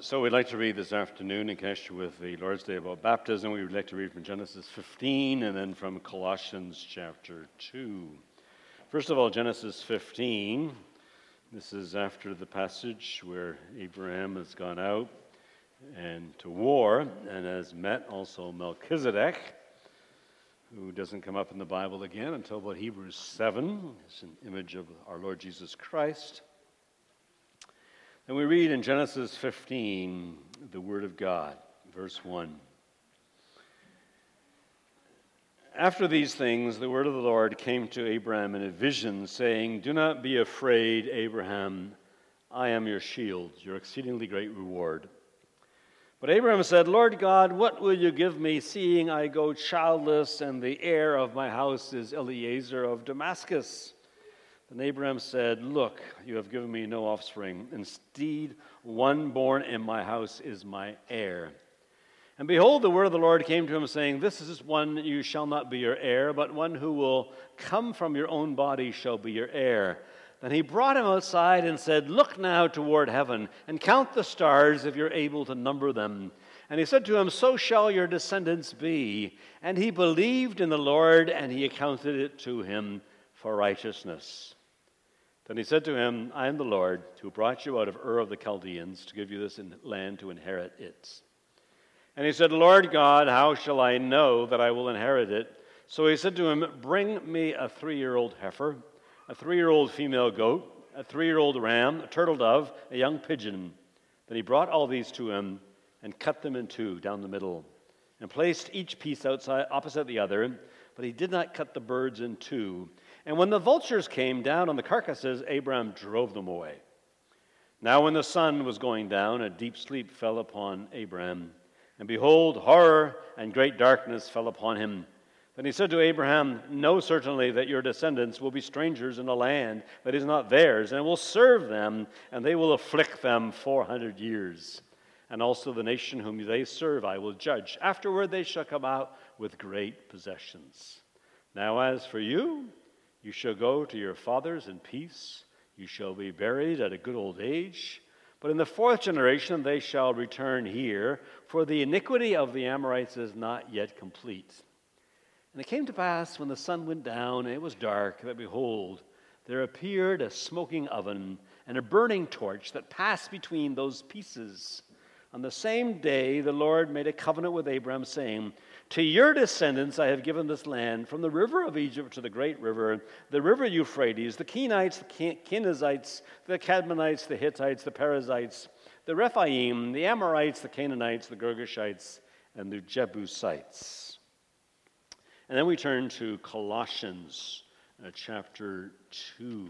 So we'd like to read this afternoon in connection with the Lord's Day about baptism. We would like to read from Genesis 15 and then from Colossians chapter 2. First of all, Genesis 15. This is after the passage where Abraham has gone out and to war and has met also Melchizedek, who doesn't come up in the Bible again until about Hebrews 7. It's an image of our Lord Jesus Christ. And we read in Genesis 15 the Word of God, verse 1. After these things, the word of the Lord came to Abraham in a vision, saying, Do not be afraid, Abraham. I am your shield, your exceedingly great reward. But Abraham said, Lord God, what will you give me, seeing I go childless, and the heir of my house is Eliezer of Damascus? Then Abraham said, Look, you have given me no offspring. Instead, one born in my house is my heir. And behold, the word of the Lord came to him, saying, This is one you shall not be your heir, but one who will come from your own body shall be your heir. Then he brought him outside and said, Look now toward heaven, and count the stars if you're able to number them. And he said to him, So shall your descendants be. And he believed in the Lord, and he accounted it to him for righteousness. Then he said to him, I am the Lord who brought you out of Ur of the Chaldeans to give you this land to inherit it. And he said, Lord God, how shall I know that I will inherit it? So he said to him, Bring me a three year old heifer, a three year old female goat, a three year old ram, a turtle dove, a young pigeon. Then he brought all these to him and cut them in two down the middle, and placed each piece outside opposite the other, but he did not cut the birds in two. And when the vultures came down on the carcasses, Abraham drove them away. Now, when the sun was going down, a deep sleep fell upon Abraham. And behold, horror and great darkness fell upon him. Then he said to Abraham, Know certainly that your descendants will be strangers in a land that is not theirs, and will serve them, and they will afflict them 400 years. And also the nation whom they serve I will judge. Afterward they shall come out with great possessions. Now, as for you, you shall go to your fathers in peace. You shall be buried at a good old age. But in the fourth generation they shall return here, for the iniquity of the Amorites is not yet complete. And it came to pass when the sun went down and it was dark, that behold, there appeared a smoking oven and a burning torch that passed between those pieces. On the same day, the Lord made a covenant with Abraham, saying, to your descendants I have given this land, from the river of Egypt to the great river, the river Euphrates, the Kenites, the Kenizzites, the Cadmonites, the Hittites, the Perizzites, the Rephaim, the Amorites, the Canaanites, the Girgashites, and the Jebusites. And then we turn to Colossians uh, chapter 2.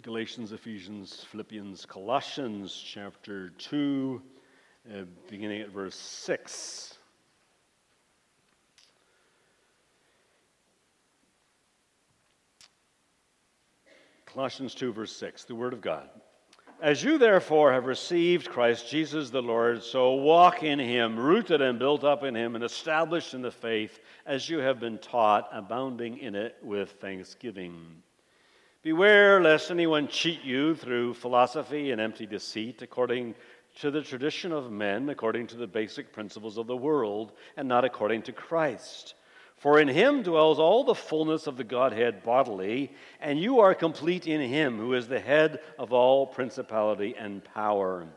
Galatians, Ephesians, Philippians, Colossians chapter 2, uh, beginning at verse 6. Colossians 2, verse 6, the Word of God. As you therefore have received Christ Jesus the Lord, so walk in him, rooted and built up in him, and established in the faith as you have been taught, abounding in it with thanksgiving. Beware lest anyone cheat you through philosophy and empty deceit, according to the tradition of men, according to the basic principles of the world, and not according to Christ. For in him dwells all the fullness of the Godhead bodily, and you are complete in him, who is the head of all principality and power.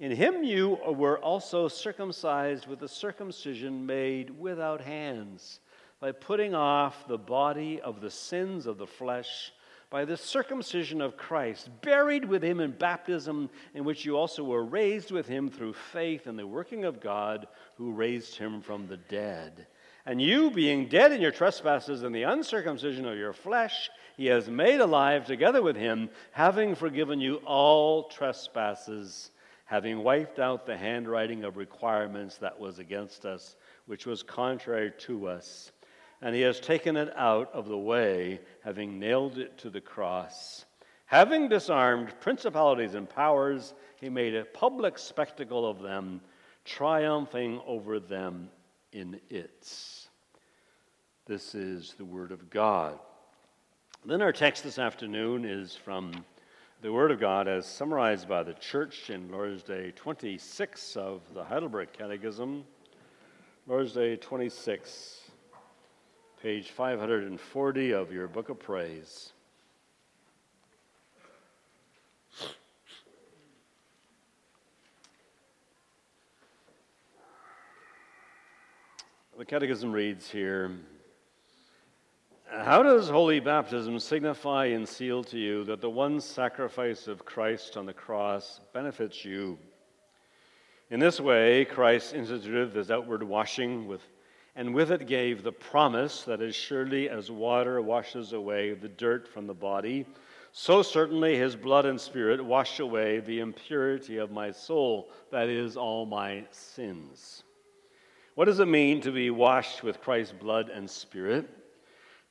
In him you were also circumcised with a circumcision made without hands, by putting off the body of the sins of the flesh by the circumcision of Christ, buried with him in baptism, in which you also were raised with him through faith in the working of God who raised him from the dead. And you, being dead in your trespasses and the uncircumcision of your flesh, he has made alive together with him, having forgiven you all trespasses, having wiped out the handwriting of requirements that was against us, which was contrary to us and he has taken it out of the way, having nailed it to the cross. Having disarmed principalities and powers, he made a public spectacle of them, triumphing over them in it. This is the Word of God. Then our text this afternoon is from the Word of God as summarized by the Church in Lord's Day 26 of the Heidelberg Catechism. Lord's Day 26, page 540 of your Book of Praise. The Catechism reads here How does holy baptism signify and seal to you that the one sacrifice of Christ on the cross benefits you? In this way, Christ instituted this outward washing with and with it gave the promise that as surely as water washes away the dirt from the body, so certainly his blood and spirit wash away the impurity of my soul, that is, all my sins. What does it mean to be washed with Christ's blood and spirit?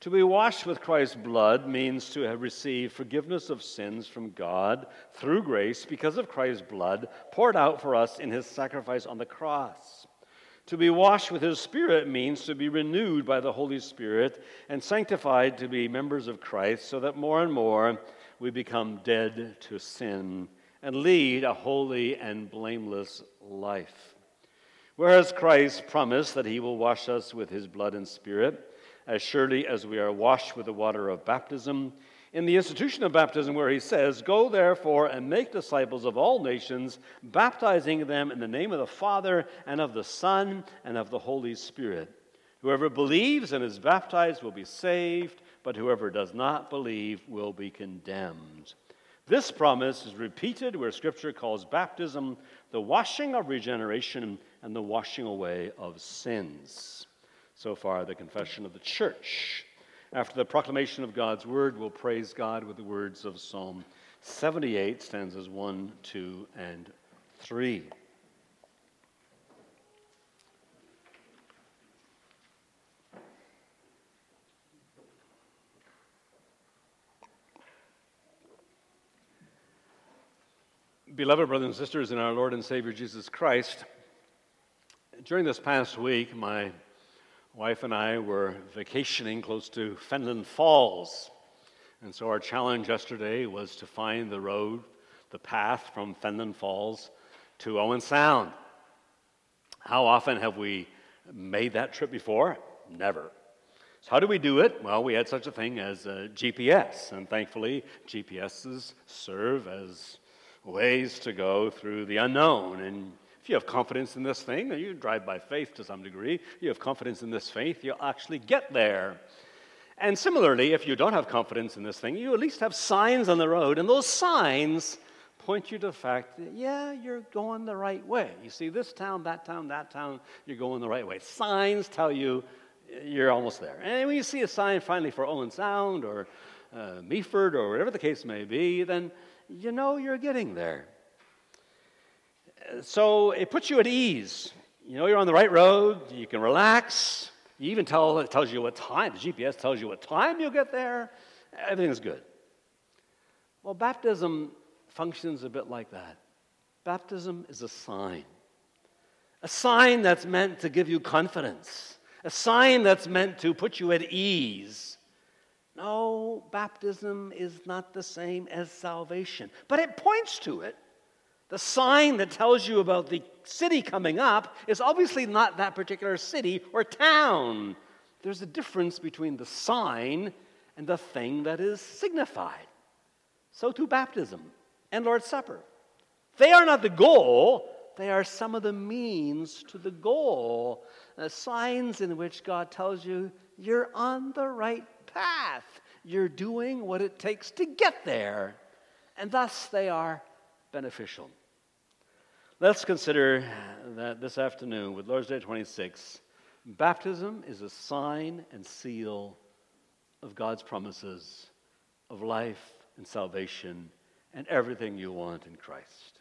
To be washed with Christ's blood means to have received forgiveness of sins from God through grace because of Christ's blood poured out for us in his sacrifice on the cross. To be washed with his spirit means to be renewed by the Holy Spirit and sanctified to be members of Christ so that more and more we become dead to sin and lead a holy and blameless life. Whereas Christ promised that he will wash us with his blood and spirit, as surely as we are washed with the water of baptism, in the institution of baptism, where he says, Go therefore and make disciples of all nations, baptizing them in the name of the Father and of the Son and of the Holy Spirit. Whoever believes and is baptized will be saved, but whoever does not believe will be condemned. This promise is repeated where Scripture calls baptism the washing of regeneration and the washing away of sins. So far, the confession of the church. After the proclamation of God's word, we'll praise God with the words of Psalm 78, stanzas 1, 2, and 3. Beloved brothers and sisters in our Lord and Savior Jesus Christ, during this past week, my wife and I were vacationing close to Fenelon Falls. And so our challenge yesterday was to find the road, the path from Fenelon Falls to Owen Sound. How often have we made that trip before? Never. So, how do we do it? Well, we had such a thing as a GPS, and thankfully, GPSs serve as ways to go through the unknown. And if you have confidence in this thing, you drive by faith to some degree, you have confidence in this faith, you'll actually get there. And similarly, if you don't have confidence in this thing, you at least have signs on the road, and those signs point you to the fact that, yeah, you're going the right way. You see this town, that town, that town, you're going the right way. Signs tell you you're almost there. And when you see a sign finally for Owen Sound or uh, Meaford or whatever the case may be, then you know you're getting there. So it puts you at ease. You know you're on the right road, you can relax. You even tell it tells you what time, the GPS tells you what time you'll get there. Everything's good. Well, baptism functions a bit like that. Baptism is a sign. A sign that's meant to give you confidence. A sign that's meant to put you at ease. No, baptism is not the same as salvation, but it points to it. The sign that tells you about the city coming up is obviously not that particular city or town. There's a difference between the sign and the thing that is signified. So too baptism and Lord's Supper. They are not the goal, they are some of the means to the goal. Uh, signs in which God tells you you're on the right path. You're doing what it takes to get there. And thus they are beneficial. Let's consider that this afternoon with Lord's Day 26. Baptism is a sign and seal of God's promises of life and salvation and everything you want in Christ.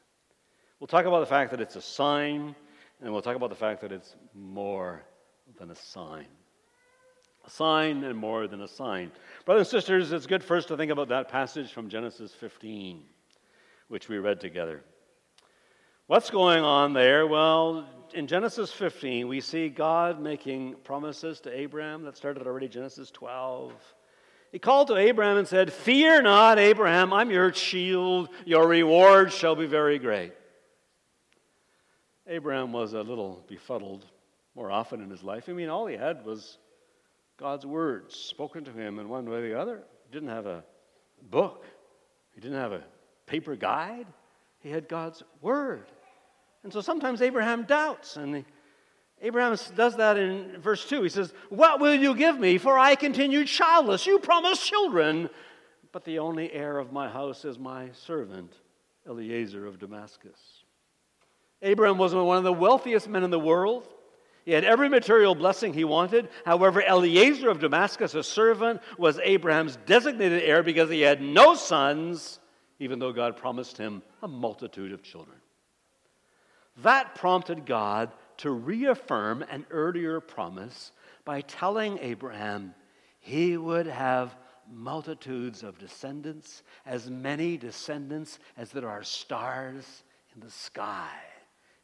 We'll talk about the fact that it's a sign, and we'll talk about the fact that it's more than a sign a sign and more than a sign. Brothers and sisters, it's good first to think about that passage from Genesis 15, which we read together. What's going on there? Well, in Genesis 15, we see God making promises to Abraham that started already Genesis 12. He called to Abraham and said, Fear not, Abraham, I'm your shield. Your reward shall be very great. Abraham was a little befuddled more often in his life. I mean, all he had was God's words spoken to him in one way or the other. He didn't have a book, he didn't have a paper guide. He had God's word. And so sometimes Abraham doubts, and Abraham does that in verse 2. He says, What will you give me? For I continue childless. You promised children, but the only heir of my house is my servant, Eliezer of Damascus. Abraham was one of the wealthiest men in the world. He had every material blessing he wanted. However, Eliezer of Damascus, a servant, was Abraham's designated heir because he had no sons, even though God promised him a multitude of children. That prompted God to reaffirm an earlier promise by telling Abraham he would have multitudes of descendants, as many descendants as there are stars in the sky.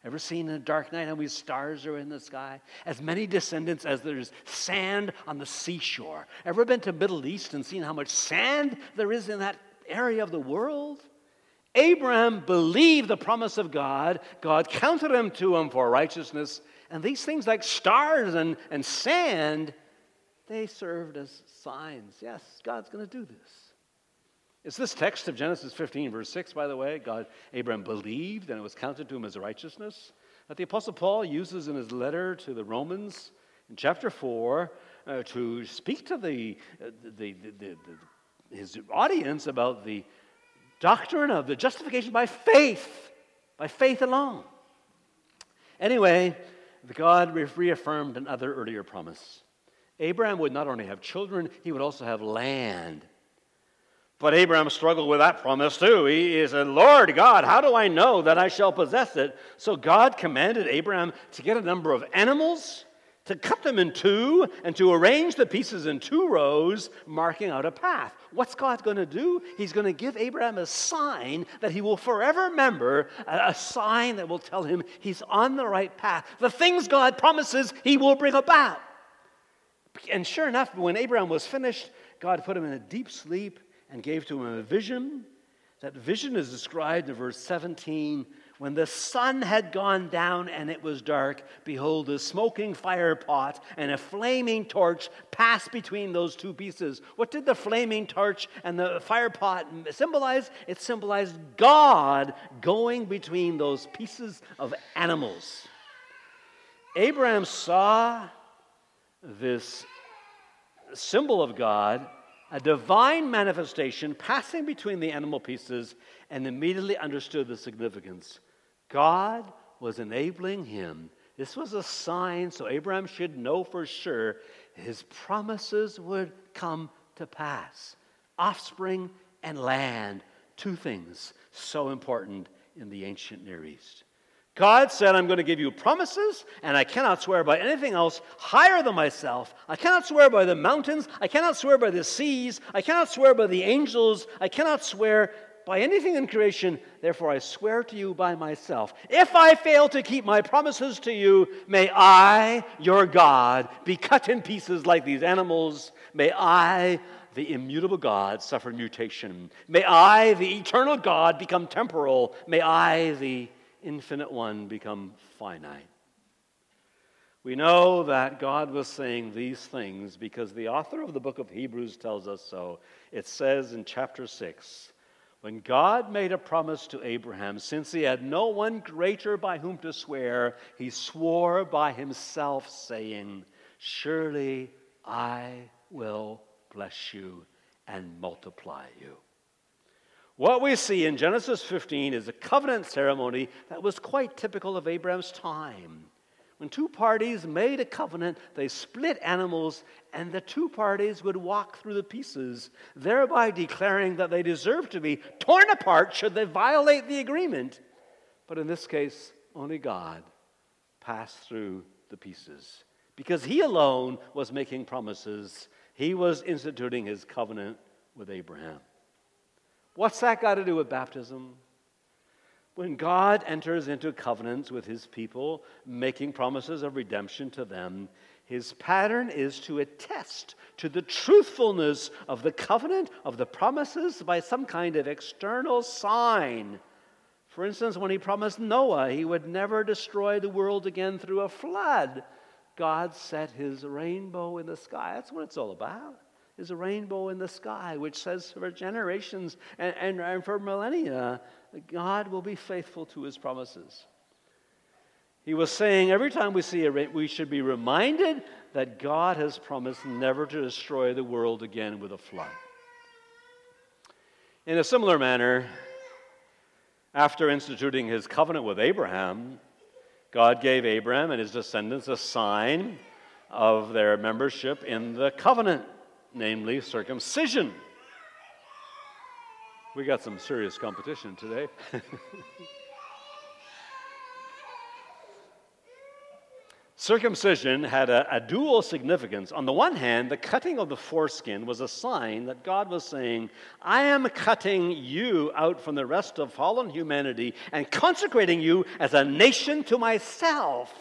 Ever seen in a dark night how many stars are in the sky? As many descendants as there's sand on the seashore. Ever been to Middle East and seen how much sand there is in that area of the world? Abraham believed the promise of God. God counted him to him for righteousness. And these things like stars and, and sand, they served as signs. Yes, God's going to do this. It's this text of Genesis 15, verse 6, by the way. God, Abraham believed, and it was counted to him as righteousness. That the Apostle Paul uses in his letter to the Romans in chapter 4 uh, to speak to the, uh, the, the, the, his audience about the doctrine of the justification by faith, by faith alone. Anyway, God reaffirmed another earlier promise. Abraham would not only have children, he would also have land. But Abraham struggled with that promise too. He, he said, Lord God, how do I know that I shall possess it? So God commanded Abraham to get a number of animals, to cut them in two, and to arrange the pieces in two rows, marking out a path. What's God going to do? He's going to give Abraham a sign that he will forever remember, a, sign that will tell him he's on the right path. The things God promises, he will bring about. And sure enough, when Abraham was finished, God put him in a deep sleep and gave to him a vision. That vision is described in verse 17. When the sun had gone down and it was dark, behold, a smoking fire pot and a flaming torch passed between those two pieces. What did the flaming torch and the fire pot symbolize? It symbolized God going between those pieces of animals. Abraham saw this symbol of God a divine manifestation passing between the animal pieces and immediately understood the significance. God was enabling him. This was a sign, so Abraham should know for sure his promises would come to pass. Offspring and land, two things so important in the ancient Near East. God said, I'm going to give you promises, and I cannot swear by anything else higher than myself. I cannot swear by the mountains. I cannot swear by the seas. I cannot swear by the angels. I cannot swear by anything in creation. Therefore, I swear to you by myself. If I fail to keep my promises to you, may I, your God, be cut in pieces like these animals. May I, the immutable God, suffer mutation. May I, the eternal God, become temporal. May I, the infinite one become finite. We know that God was saying these things because the author of the book of Hebrews tells us so. It says in chapter 6 when God made a promise to Abraham, since he had no one greater by whom to swear, he swore by himself, saying, Surely I will bless you and multiply you. What we see in Genesis 15 is a covenant ceremony that was quite typical of Abraham's time. When two parties made a covenant, they split animals, and the two parties would walk through the pieces, thereby declaring that they deserved to be torn apart should they violate the agreement. But in this case, only God passed through the pieces. Because he alone was making promises, he was instituting his covenant with Abraham. What's that got to do with baptism? When God enters into covenants with his people, making promises of redemption to them, his pattern is to attest to the truthfulness of the covenant, of the promises, by some kind of external sign. For instance, when he promised Noah he would never destroy the world again through a flood, God set his rainbow in the sky. That's what it's all about is a rainbow in the sky, which says for generations and, and, and for millennia, God will be faithful to his promises. He was saying every time we see a rain, we should be reminded that God has promised never to destroy the world again with a flood. In a similar manner, after instituting his covenant with Abraham, God gave Abraham and his descendants a sign of their membership in the covenant namely circumcision. We got some serious competition today. Circumcision had a, a, dual significance. On the one hand, the cutting of the foreskin was a sign that God was saying, I am cutting you out from the rest of fallen humanity and consecrating you as a nation to myself.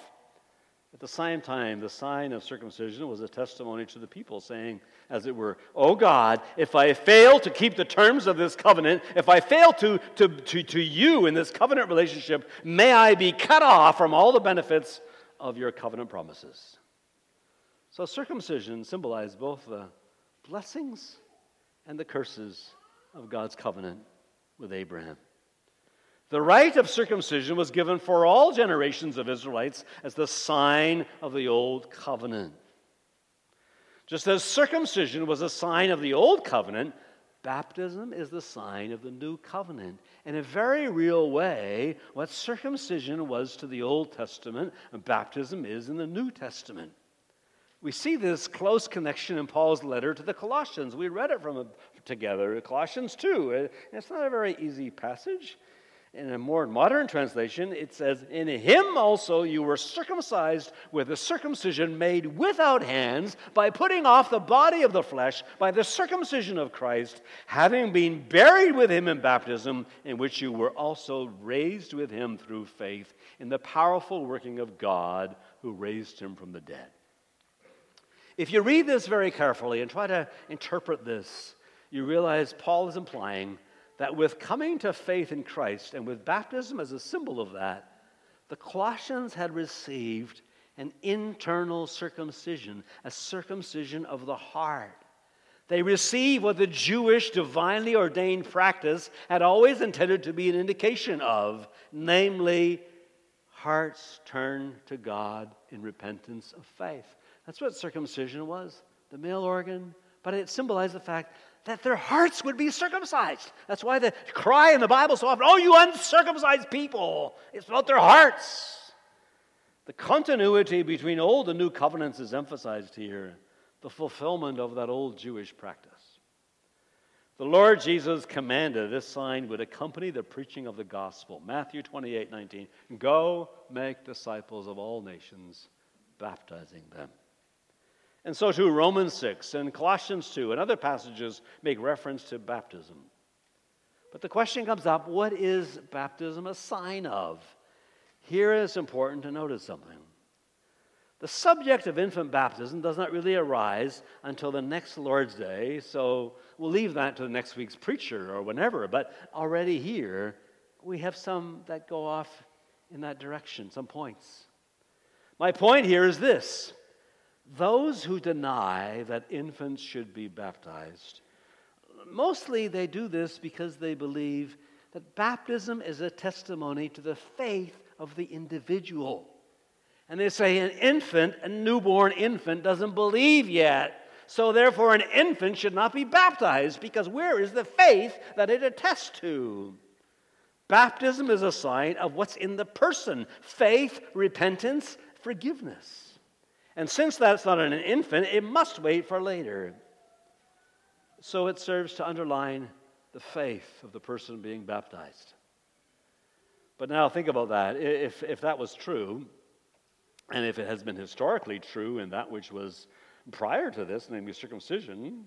At the same time, the sign of circumcision was a testimony to the people, saying, as it were, Oh God, if I fail to keep the terms of this covenant, if I fail to, to, to, to you in this covenant relationship, may I be cut off from all the benefits of your covenant promises. So circumcision symbolized both the blessings and the curses of God's covenant with Abraham. The rite of circumcision was given for all generations of Israelites as the sign of the old covenant. Just as circumcision was a sign of the old covenant, baptism is the sign of the new covenant. In a very real way, what circumcision was to the Old Testament, baptism is in the New Testament. We see this close connection in Paul's letter to the Colossians. We read it from together, Colossians 2. It's not a very easy passage in a more modern translation, it says, In him also you were circumcised with a circumcision made without hands, by putting off the body of the flesh by the circumcision of Christ, having been buried with him in baptism, in which you were also raised with him through faith in the powerful working of God who raised him from the dead. If you read this very carefully and try to interpret this, you realize Paul is implying that with coming to faith in Christ and with baptism as a symbol of that, the Colossians had received an internal circumcision, a circumcision of the heart. They received what the Jewish divinely ordained practice had always intended to be an indication of, namely, hearts turned to God in repentance of faith. That's what circumcision was the male organ, but it symbolized the fact that their hearts would be circumcised. That's why the cry in the Bible so often, oh, you uncircumcised people. It's about their hearts. The continuity between old and new covenants is emphasized here, the fulfillment of that old Jewish practice. The Lord Jesus commanded this sign would accompany the preaching of the gospel. Matthew 28 19. Go make disciples of all nations, baptizing them. And so too, Romans 6 and Colossians 2 and other passages make reference to baptism. But the question comes up what is baptism a sign of? Here it's important to notice something. The subject of infant baptism does not really arise until the next Lord's Day, so we'll leave that to the next week's preacher or whenever. But already here, we have some that go off in that direction, some points. My point here is this those who deny that infants should be baptized, mostly they do this because they believe that baptism is a testimony to the faith of the individual. And they say an infant, a newborn infant, doesn't believe yet. So therefore, an infant should not be baptized because where is the faith that it attests to? Baptism is a sign of what's in the person faith, repentance, forgiveness. And since that's not an infant, it must wait for later. So it serves to underline the faith of the person being baptized. But now think about that. If, if that was true, and if it has been historically true in that which was prior to this, namely circumcision,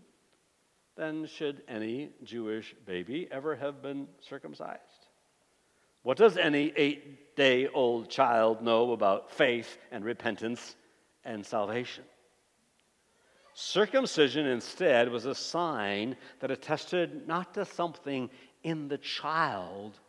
then should any Jewish baby ever have been circumcised? What does any eight day old child know about faith and repentance and salvation? Circumcision instead was a sign that attested not to something in the child,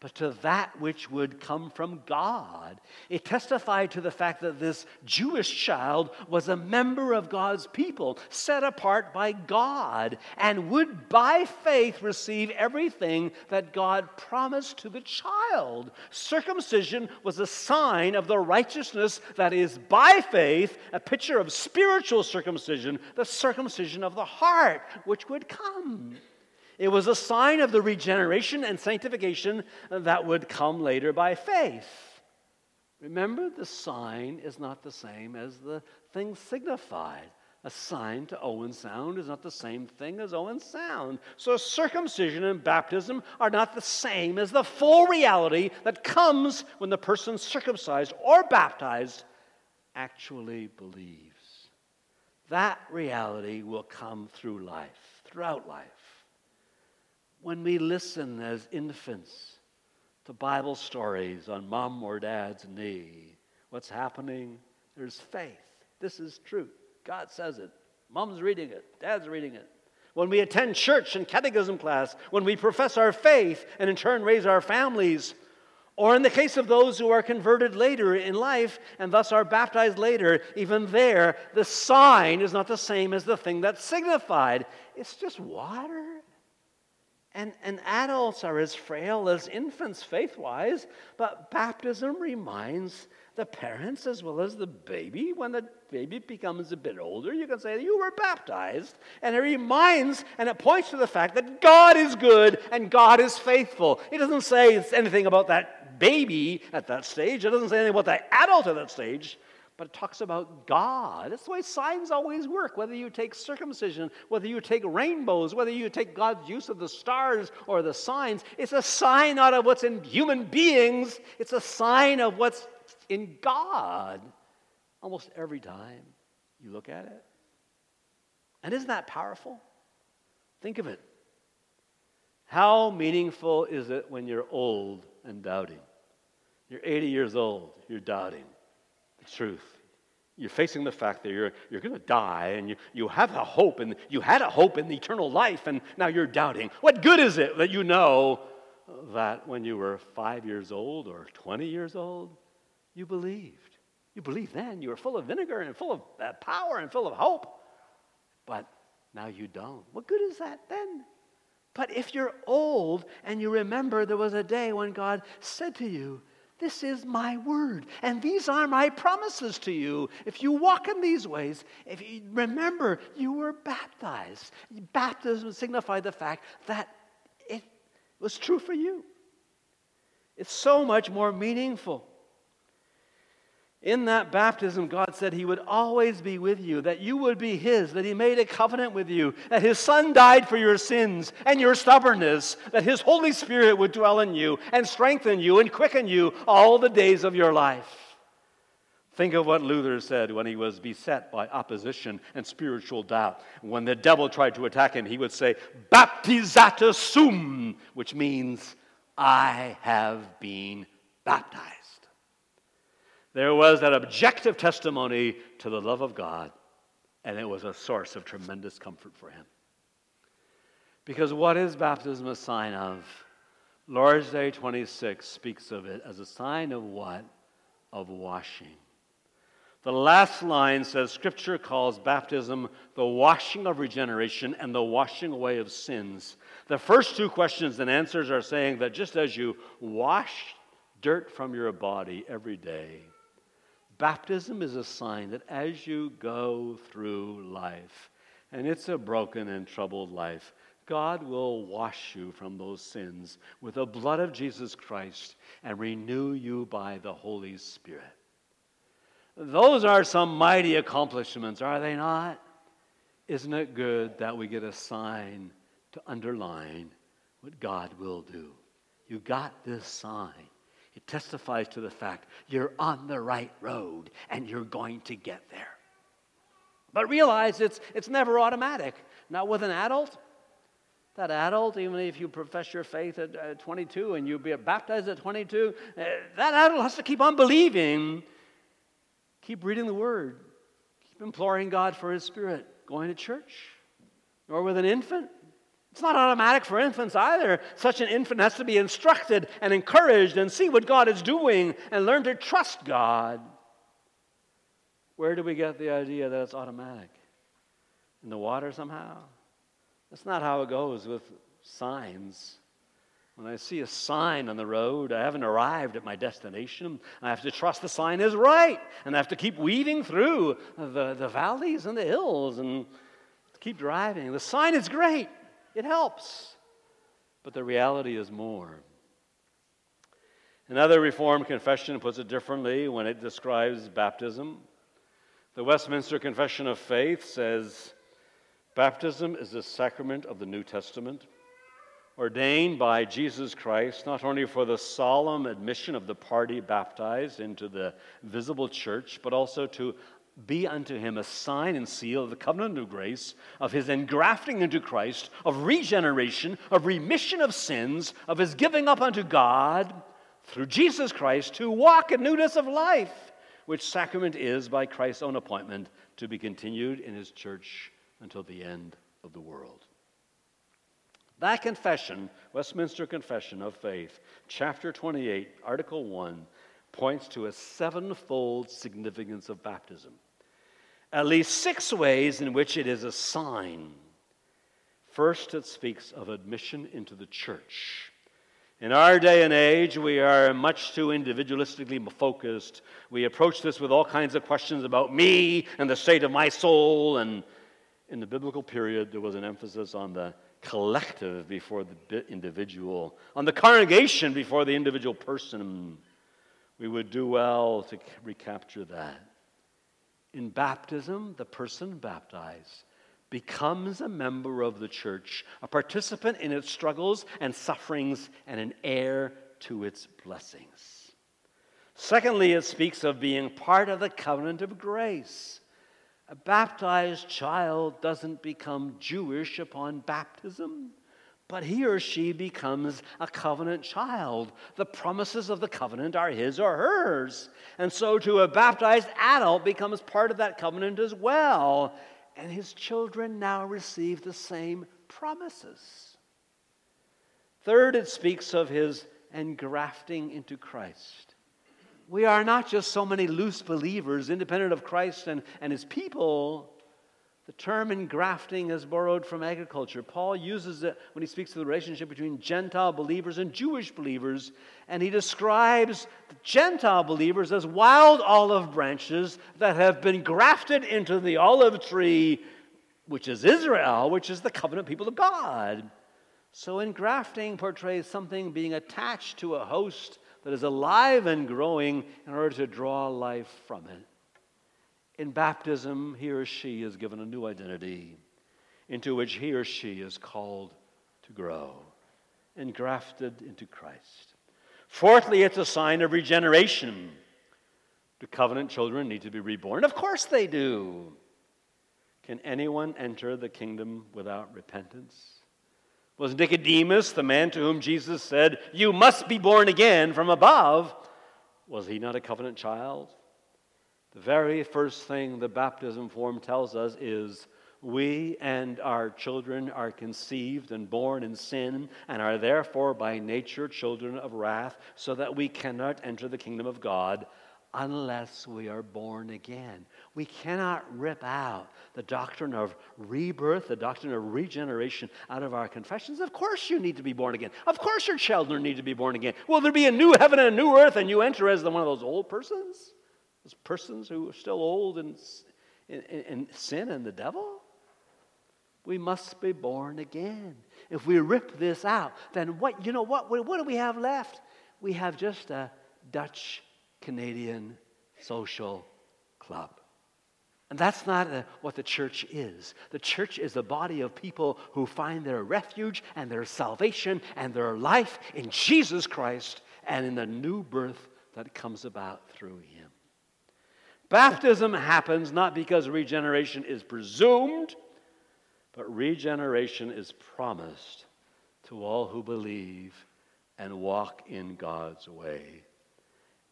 but to that which would come from God. It testified to the fact that this Jewish child was a member of God's people, set apart by God, and would by faith receive everything that God promised to the child. Circumcision was a sign of the righteousness that is by faith, a picture of spiritual circumcision, the circumcision of the heart, which would come. It was a sign of the regeneration and sanctification that would come later by faith. Remember, the sign is not the same as the thing signified. A sign to Owen Sound is not the same thing as Owen Sound. So, circumcision and baptism are not the same as the full reality that comes when the person circumcised or baptized actually believes. That reality will come through life, throughout life when we listen as infants to Bible stories on mom or dad's knee, what's happening? There's faith. This is truth. God says it. Mom's reading it. Dad's reading it. When we attend church and catechism class, when we profess our faith and in turn raise our families, or in the case of those who are converted later in life and thus are baptized later, even there, the sign is not the same as the thing that's signified. It's just water and, and adults are as frail as infants faith wise, but baptism reminds the parents as well as the baby. When the baby becomes a bit older, you can say, You were baptized. And it reminds and it points to the fact that God is good and God is faithful. It doesn't say anything about that baby at that stage, it doesn't say anything about that adult at that stage but it talks about God. That's the way signs always work. Whether you take circumcision, whether you take rainbows, whether you take God's use of the stars or the signs, it's a sign not of what's in human beings, it's a sign of what's in God almost every time you look at it. And isn't that powerful? Think of it. How meaningful is it when you're old and doubting? You're 80 years old, you're doubting the truth. You're facing the fact that you're, you're going to die and you, you have a hope and you had a hope in the eternal life and now you're doubting. What good is it that you know that when you were five years old or 20 years old, you believed? You believed then. You were full of vinegar and full of uh, power and full of hope. But now you don't. What good is that then? But if you're old and you remember there was a day when God said to you, this is my word, and these are my promises to you. If you walk in these ways, if you remember you were baptized. Baptism signified the fact that it was true for you. It's so much more meaningful. In that baptism, God said He would always be with you, that you would be His, that He made a covenant with you, that His Son died for your sins and your stubbornness, that His Holy Spirit would dwell in you and strengthen you and quicken you all the days of your life. Think of what Luther said when he was beset by opposition and spiritual doubt. When the devil tried to attack him, he would say, Baptizatus sum, which means, I have been baptized. There was that objective testimony to the love of God, and it was a source of tremendous comfort for him. Because what is baptism a sign of? Lord's Day 26 speaks of it as a sign of what? Of washing. The last line says Scripture calls baptism the washing of regeneration and the washing away of sins. The first two questions and answers are saying that just as you wash dirt from your body every day, Baptism is a sign that as you go through life, and it's a broken and troubled life, God will wash you from those sins with the blood of Jesus Christ and renew you by the Holy Spirit. Those are some mighty accomplishments, are they not? Isn't it good that we get a sign to underline what God will do? You got this sign. Testifies to the fact you're on the right road and you're going to get there. But realize it's, it's never automatic. Not with an adult. That adult, even if you profess your faith at uh, 22 and you be baptized at 22, uh, that adult has to keep on believing, keep reading the Word, keep imploring God for His Spirit, going to church. Or with an infant, it's not automatic for infants either. Such an infant has to be instructed and encouraged and see what God is doing and learn to trust God. Where do we get the idea that it's automatic? In the water somehow? That's not how it goes with signs. When I see a sign on the road, I haven't arrived at my destination. I have to trust the sign is right. And I have to keep weaving through the, the valleys and the hills and keep driving. The sign is great, it helps. But the reality is more. Another Reformed confession puts it differently when it describes baptism. The Westminster Confession of Faith says baptism is the sacrament of the New Testament, ordained by Jesus Christ not only for the solemn admission of the party baptized into the visible church, but also to be unto him a sign and seal of the covenant of grace, of his engrafting into Christ, of regeneration, of remission of sins, of his giving up unto God through Jesus Christ to walk in newness of life, which sacrament is by Christ's own appointment to be continued in his church until the end of the world. That confession, Westminster Confession of Faith, chapter 28, article 1, points to a sevenfold significance of baptism. At least six ways in which it is a sign. First, it speaks of admission into the church. In our day and age, we are much too individualistically focused. We approach this with all kinds of questions about me and the state of my soul. And in the biblical period, there was an emphasis on the collective before the individual, on the congregation before the individual person. We would do well to recapture that. In baptism, the person baptized becomes a member of the church, a participant in its struggles and sufferings, and an heir to its blessings. Secondly, it speaks of being part of the covenant of grace. A baptized child doesn't become Jewish upon baptism but he or she becomes a covenant child. The promises of the covenant are his or hers. And so, to a baptized adult becomes part of that covenant as well. And his children now receive the same promises. Third, it speaks of his engrafting into Christ. We are not just so many loose believers, independent of Christ and, and his people the term engrafting is borrowed from agriculture. Paul uses it when he speaks of the relationship between Gentile believers and Jewish believers, and he describes the Gentile believers as wild olive branches that have been grafted into the olive tree, which is Israel, which is the covenant people of God. So, engrafting portrays something being attached to a host that is alive and growing in order to draw life from it. In baptism, he or she is given a new identity into which he or she is called to grow, engrafted into Christ. Fourthly, it's a sign of regeneration. Do covenant children need to be reborn? Of course they do. Can anyone enter the kingdom without repentance? Was Nicodemus, the man to whom Jesus said, You must be born again from above, was he not a covenant child? The very first thing the baptism form tells us is we and our children are conceived and born in sin and are therefore by nature children of wrath, so that we cannot enter the kingdom of God unless we are born again. We cannot rip out the doctrine of rebirth, the doctrine of regeneration out of our confessions. Of course, you need to be born again. Of course, your children need to be born again. Will there be a new heaven and a new earth and you enter as one of those old persons? Those persons who are still old in, in, in sin and the devil? We must be born again. If we rip this out, then what, you know what, what do we have left? We have just a Dutch Canadian social club. And that's not a, what the church is. The church is a body of people who find their refuge and their salvation and their life in Jesus Christ and in the new birth that comes about through Him. Baptism happens not because regeneration is presumed, but regeneration is promised. to all who believe and walk in God's way.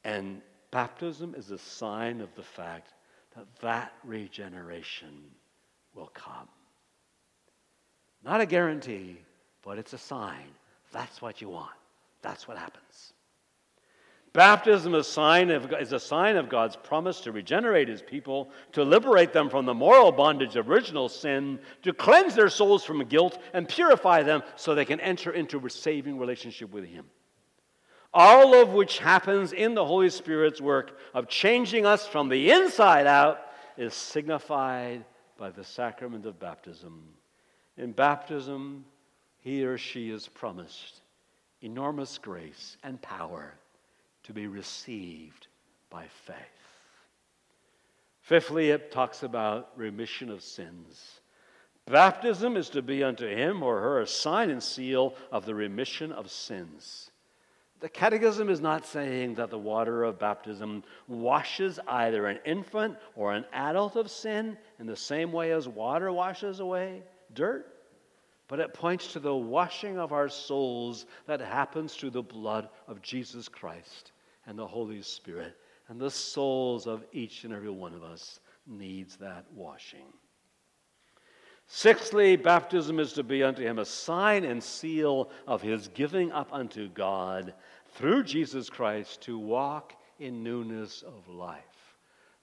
And baptism is a sign of the fact that that regeneration will come. Not a guarantee, but it's a sign. That's what you want. That's what happens. Baptism is a, sign of, is a sign of God's promise to regenerate his people, to liberate them from the moral bondage of original sin, to cleanse their souls from guilt, and purify them so they can enter into a saving relationship with him. All of which happens in the Holy Spirit's work of changing us from the inside out is signified by the sacrament of baptism. In baptism, he or she is promised enormous grace and power to be received by faith. Fifthly, it talks about remission of sins. Baptism is to be unto him or her a sign and seal of the remission of sins. The Catechism is not saying that the water of baptism washes either an infant or an adult of sin in the same way as water washes away dirt, but it points to the washing of our souls that happens through the blood of Jesus Christ and the Holy Spirit. And the souls of each and every one of us needs that washing. Sixthly, baptism is to be unto him a sign and seal of his giving up unto God through Jesus Christ to walk in newness of life.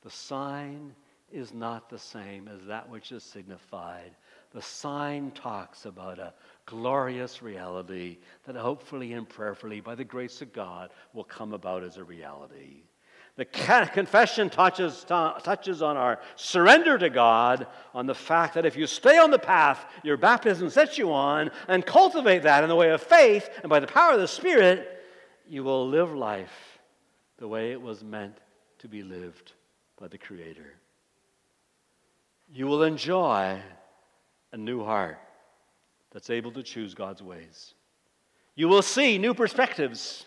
The sign is not the same as that which is signified. The sign talks about a glorious reality that hopefully and prayerfully, by the grace of God, will come about as a reality. The confession touches, touches on our surrender to God, on the fact that if you stay on the path your baptism sets you on, and cultivate that in the way of faith and by the power of the Spirit, you will live life the way it was meant to be lived by the Creator. You will enjoy a new heart that's able to choose God's ways. You will see new perspectives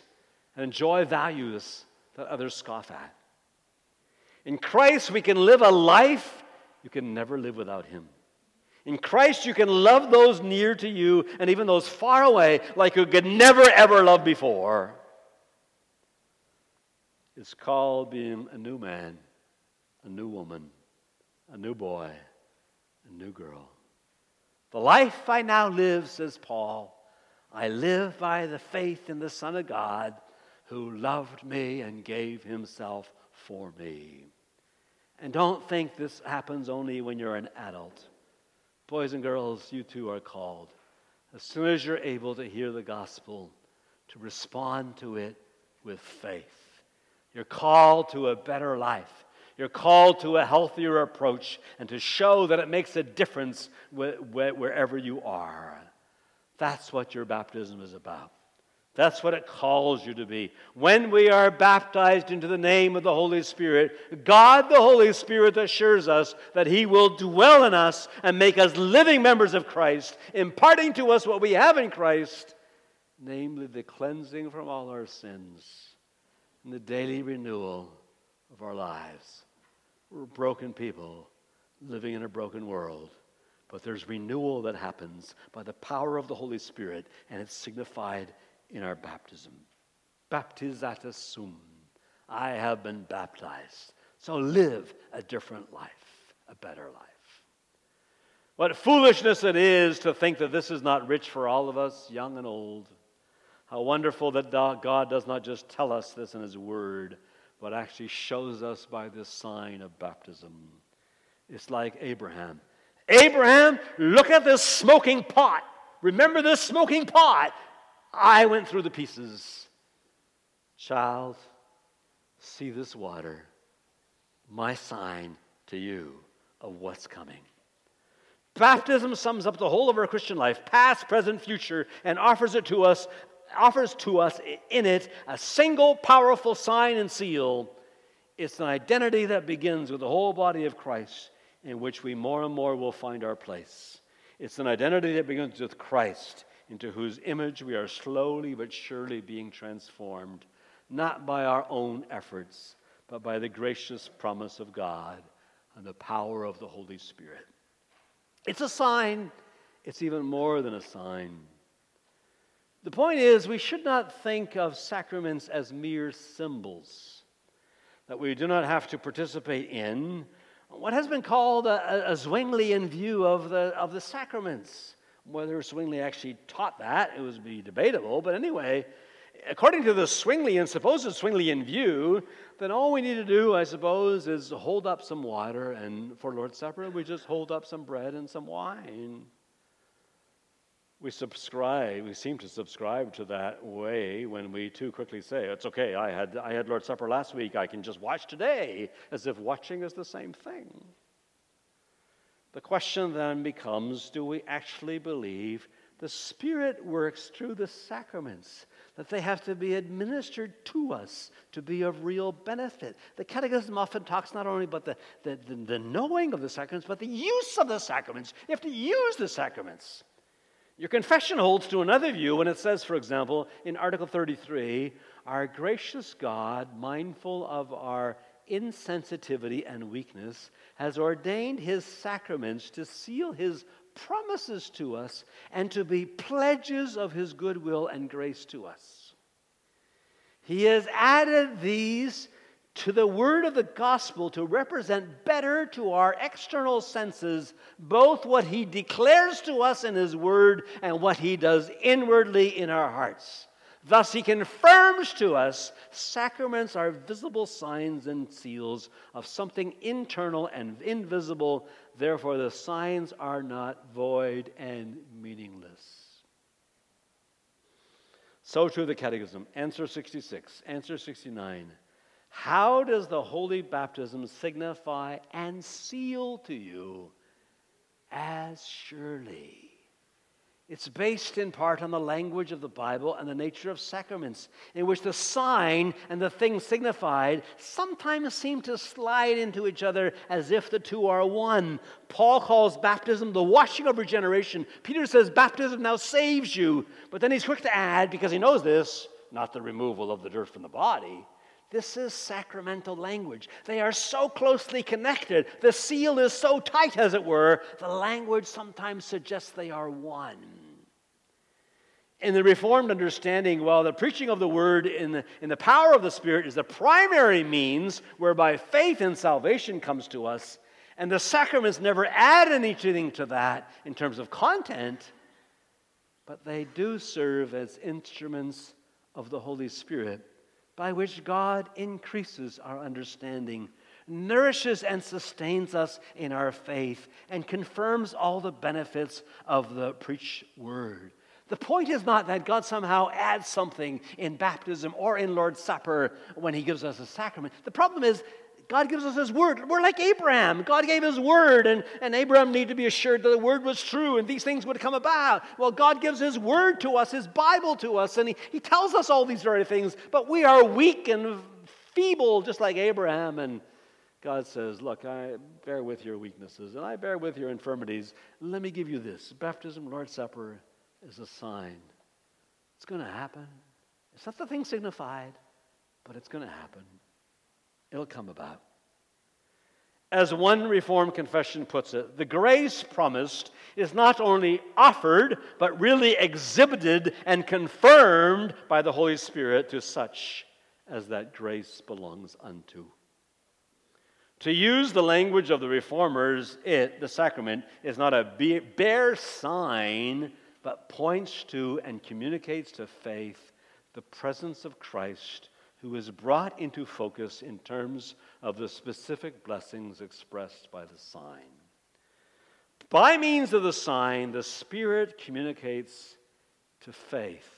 and enjoy values that others scoff at. In Christ, we can live a life you can never live without Him. In Christ, you can love those near to you and even those far away like you could never ever love before. It's called being a new man, a new woman, a new boy, a new girl. The life I now live, says Paul, I live by the faith in the Son of God who loved me and gave himself for me. And don't think this happens only when you're an adult. Boys and girls, you too are called. As soon as you're able to hear the gospel, to respond to it with faith. You're called to a better life. You're called to a healthier approach and to show that it makes a difference wherever you are. That's what your baptism is about. That's what it calls you to be. When we are baptized into the name of the Holy Spirit, God the Holy Spirit assures us that He will dwell in us and make us living members of Christ, imparting to us what we have in Christ, namely the cleansing from all our sins and the daily renewal of our lives. We're broken people living in a broken world, but there's renewal that happens by the power of the Holy Spirit, and it's signified in our baptism. Baptizatus sum. I have been baptized. So live a different life, a better life. What foolishness it is to think that this is not rich for all of us, young and old. How wonderful that God does not just tell us this in His Word, but actually shows us by this sign of baptism. It's like Abraham. Abraham, look at this smoking pot. Remember this smoking pot? I went through the pieces. Child, see this water, my sign to you of what's coming. Baptism sums up the whole of our Christian life, past, present, future, and offers it to us offers to us in it a single powerful sign and seal. It's an identity that begins with the whole body of Christ, in which we more and more will find our place. It's an identity that begins with Christ, into whose image we are slowly but surely being transformed, not by our own efforts, but by the gracious promise of God and the power of the Holy Spirit. It's a sign, it's even more than a sign. The point is, we should not think of sacraments as mere symbols that we do not have to participate in what has been called a, a Zwinglian view of the, of the sacraments. Whether Zwingli actually taught that, it would be debatable, but anyway, according to the Zwinglian, supposed Zwinglian view, then all we need to do, I suppose, is hold up some water, and for Lord's Supper, we just hold up some bread and some wine. We subscribe, we seem to subscribe to that way when we too quickly say, It's okay, I had, I had Lord's Supper last week, I can just watch today, as if watching is the same thing. The question then becomes do we actually believe the Spirit works through the sacraments? that they have to be administered to us to be of real benefit. The Catechism often talks not only about the, the, the, the, knowing of the sacraments, but the use of the sacraments. You have to use the sacraments. Your confession holds to another view when it says, for example, in Article 33, Our gracious God, mindful of our insensitivity and weakness, has ordained his sacraments to seal his promises to us and to be pledges of his goodwill and grace to us. He has added these to the word of the gospel to represent better to our external senses both what he declares to us in his word and what he does inwardly in our hearts. Thus, he confirms to us sacraments are visible signs and seals of something internal and invisible. Therefore, the signs are not void and meaningless. So too the Catechism. Answer 66. Answer 69. How does the holy baptism signify and seal to you as surely? It's based in part on the language of the Bible and the nature of sacraments, in which the sign and the thing signified sometimes seem to slide into each other as if the two are one. Paul calls baptism the washing of regeneration. Peter says baptism now saves you, but then he's quick to add, because he knows this, not the removal of the dirt from the body. This is sacramental language. They are so closely connected. The seal is so tight, as it were. The language sometimes suggests they are one. In the Reformed understanding, while the preaching of the word in the, in the power of the Spirit is the primary means whereby faith and salvation comes to us, and the sacraments never add anything to that in terms of content, but they do serve as instruments of the Holy Spirit by which God increases our understanding, nourishes and sustains us in our faith, and confirms all the benefits of the preached word. The point is not that God somehow adds something in baptism or in Lord's Supper when He gives us a sacrament. The problem is God gives us His word. We're like Abraham. God gave His word, and, and Abraham needed to be assured that the word was true and these things would come about. Well, God gives His word to us, His Bible to us, and He, he tells us all these very things, but we are weak and feeble, just like Abraham. And God says, Look, I bear with your weaknesses, and I bear with your infirmities. Let me give you this baptism, Lord's Supper is a sign. It's going to happen. It's not the thing signified, but it's going to happen. It'll come about. As one Reformed confession puts it, the grace promised is not only offered, but really exhibited and confirmed by the Holy Spirit to such as that grace belongs unto. To use the language of the Reformers, it, the sacrament, is not a bare sign, but points to and communicates to faith the presence of Christ who is brought into focus in terms of the specific blessings expressed by the sign. By means of the sign, the Spirit communicates to faith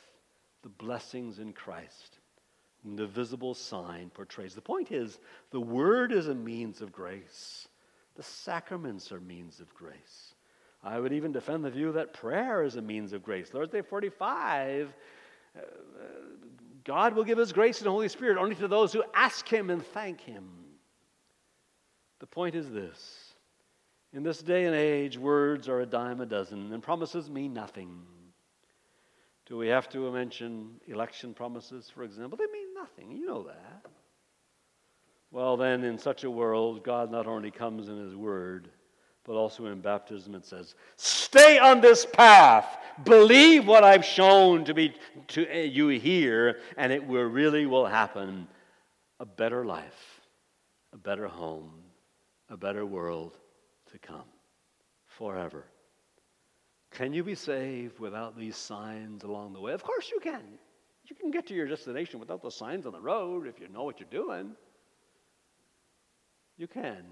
the blessings in Christ. And the visible sign portrays. The point is, the Word is a means of grace, the sacraments are means of grace. I would even defend the view that prayer is a means of grace. Lord's Day 45 uh, God will give His grace and Holy Spirit only to those who ask Him and thank Him. The point is this in this day and age, words are a dime a dozen, and promises mean nothing. Do we have to mention election promises, for example? They mean nothing. You know that. Well, then, in such a world, God not only comes in His Word, but also in baptism it says, Stay on this path. Believe what I've shown to be to uh, you here, and it will really will happen. A better life, a better home, a better world to come forever. Can you be saved without these signs along the way? Of course you can. You can get to your destination without the signs on the road if you know what you're doing. You can.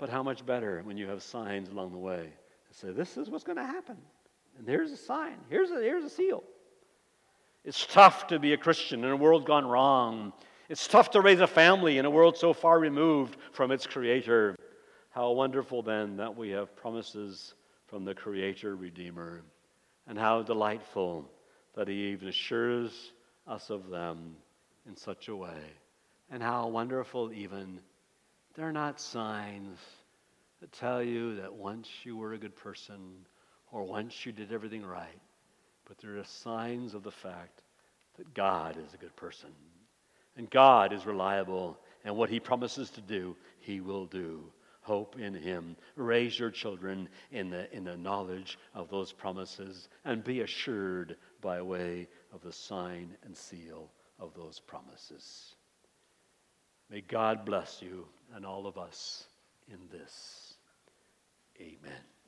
But how much better when you have signs along the way and say, this is what's going to happen. And here's a sign, here's a, here's a seal. It's tough to be a Christian in a world gone wrong. It's tough to raise a family in a world so far removed from its Creator. How wonderful then that we have promises from the Creator Redeemer, and how delightful that He even assures us of them in such a way, and how wonderful even they're not signs that tell you that once you were a good person or once you did everything right, but they're signs of the fact that God is a good person and God is reliable, and what He promises to do, He will do. Hope in Him. Raise your children in the, in the knowledge of those promises and be assured by way of the sign and seal of those promises. May God bless you and all of us in this. Amen.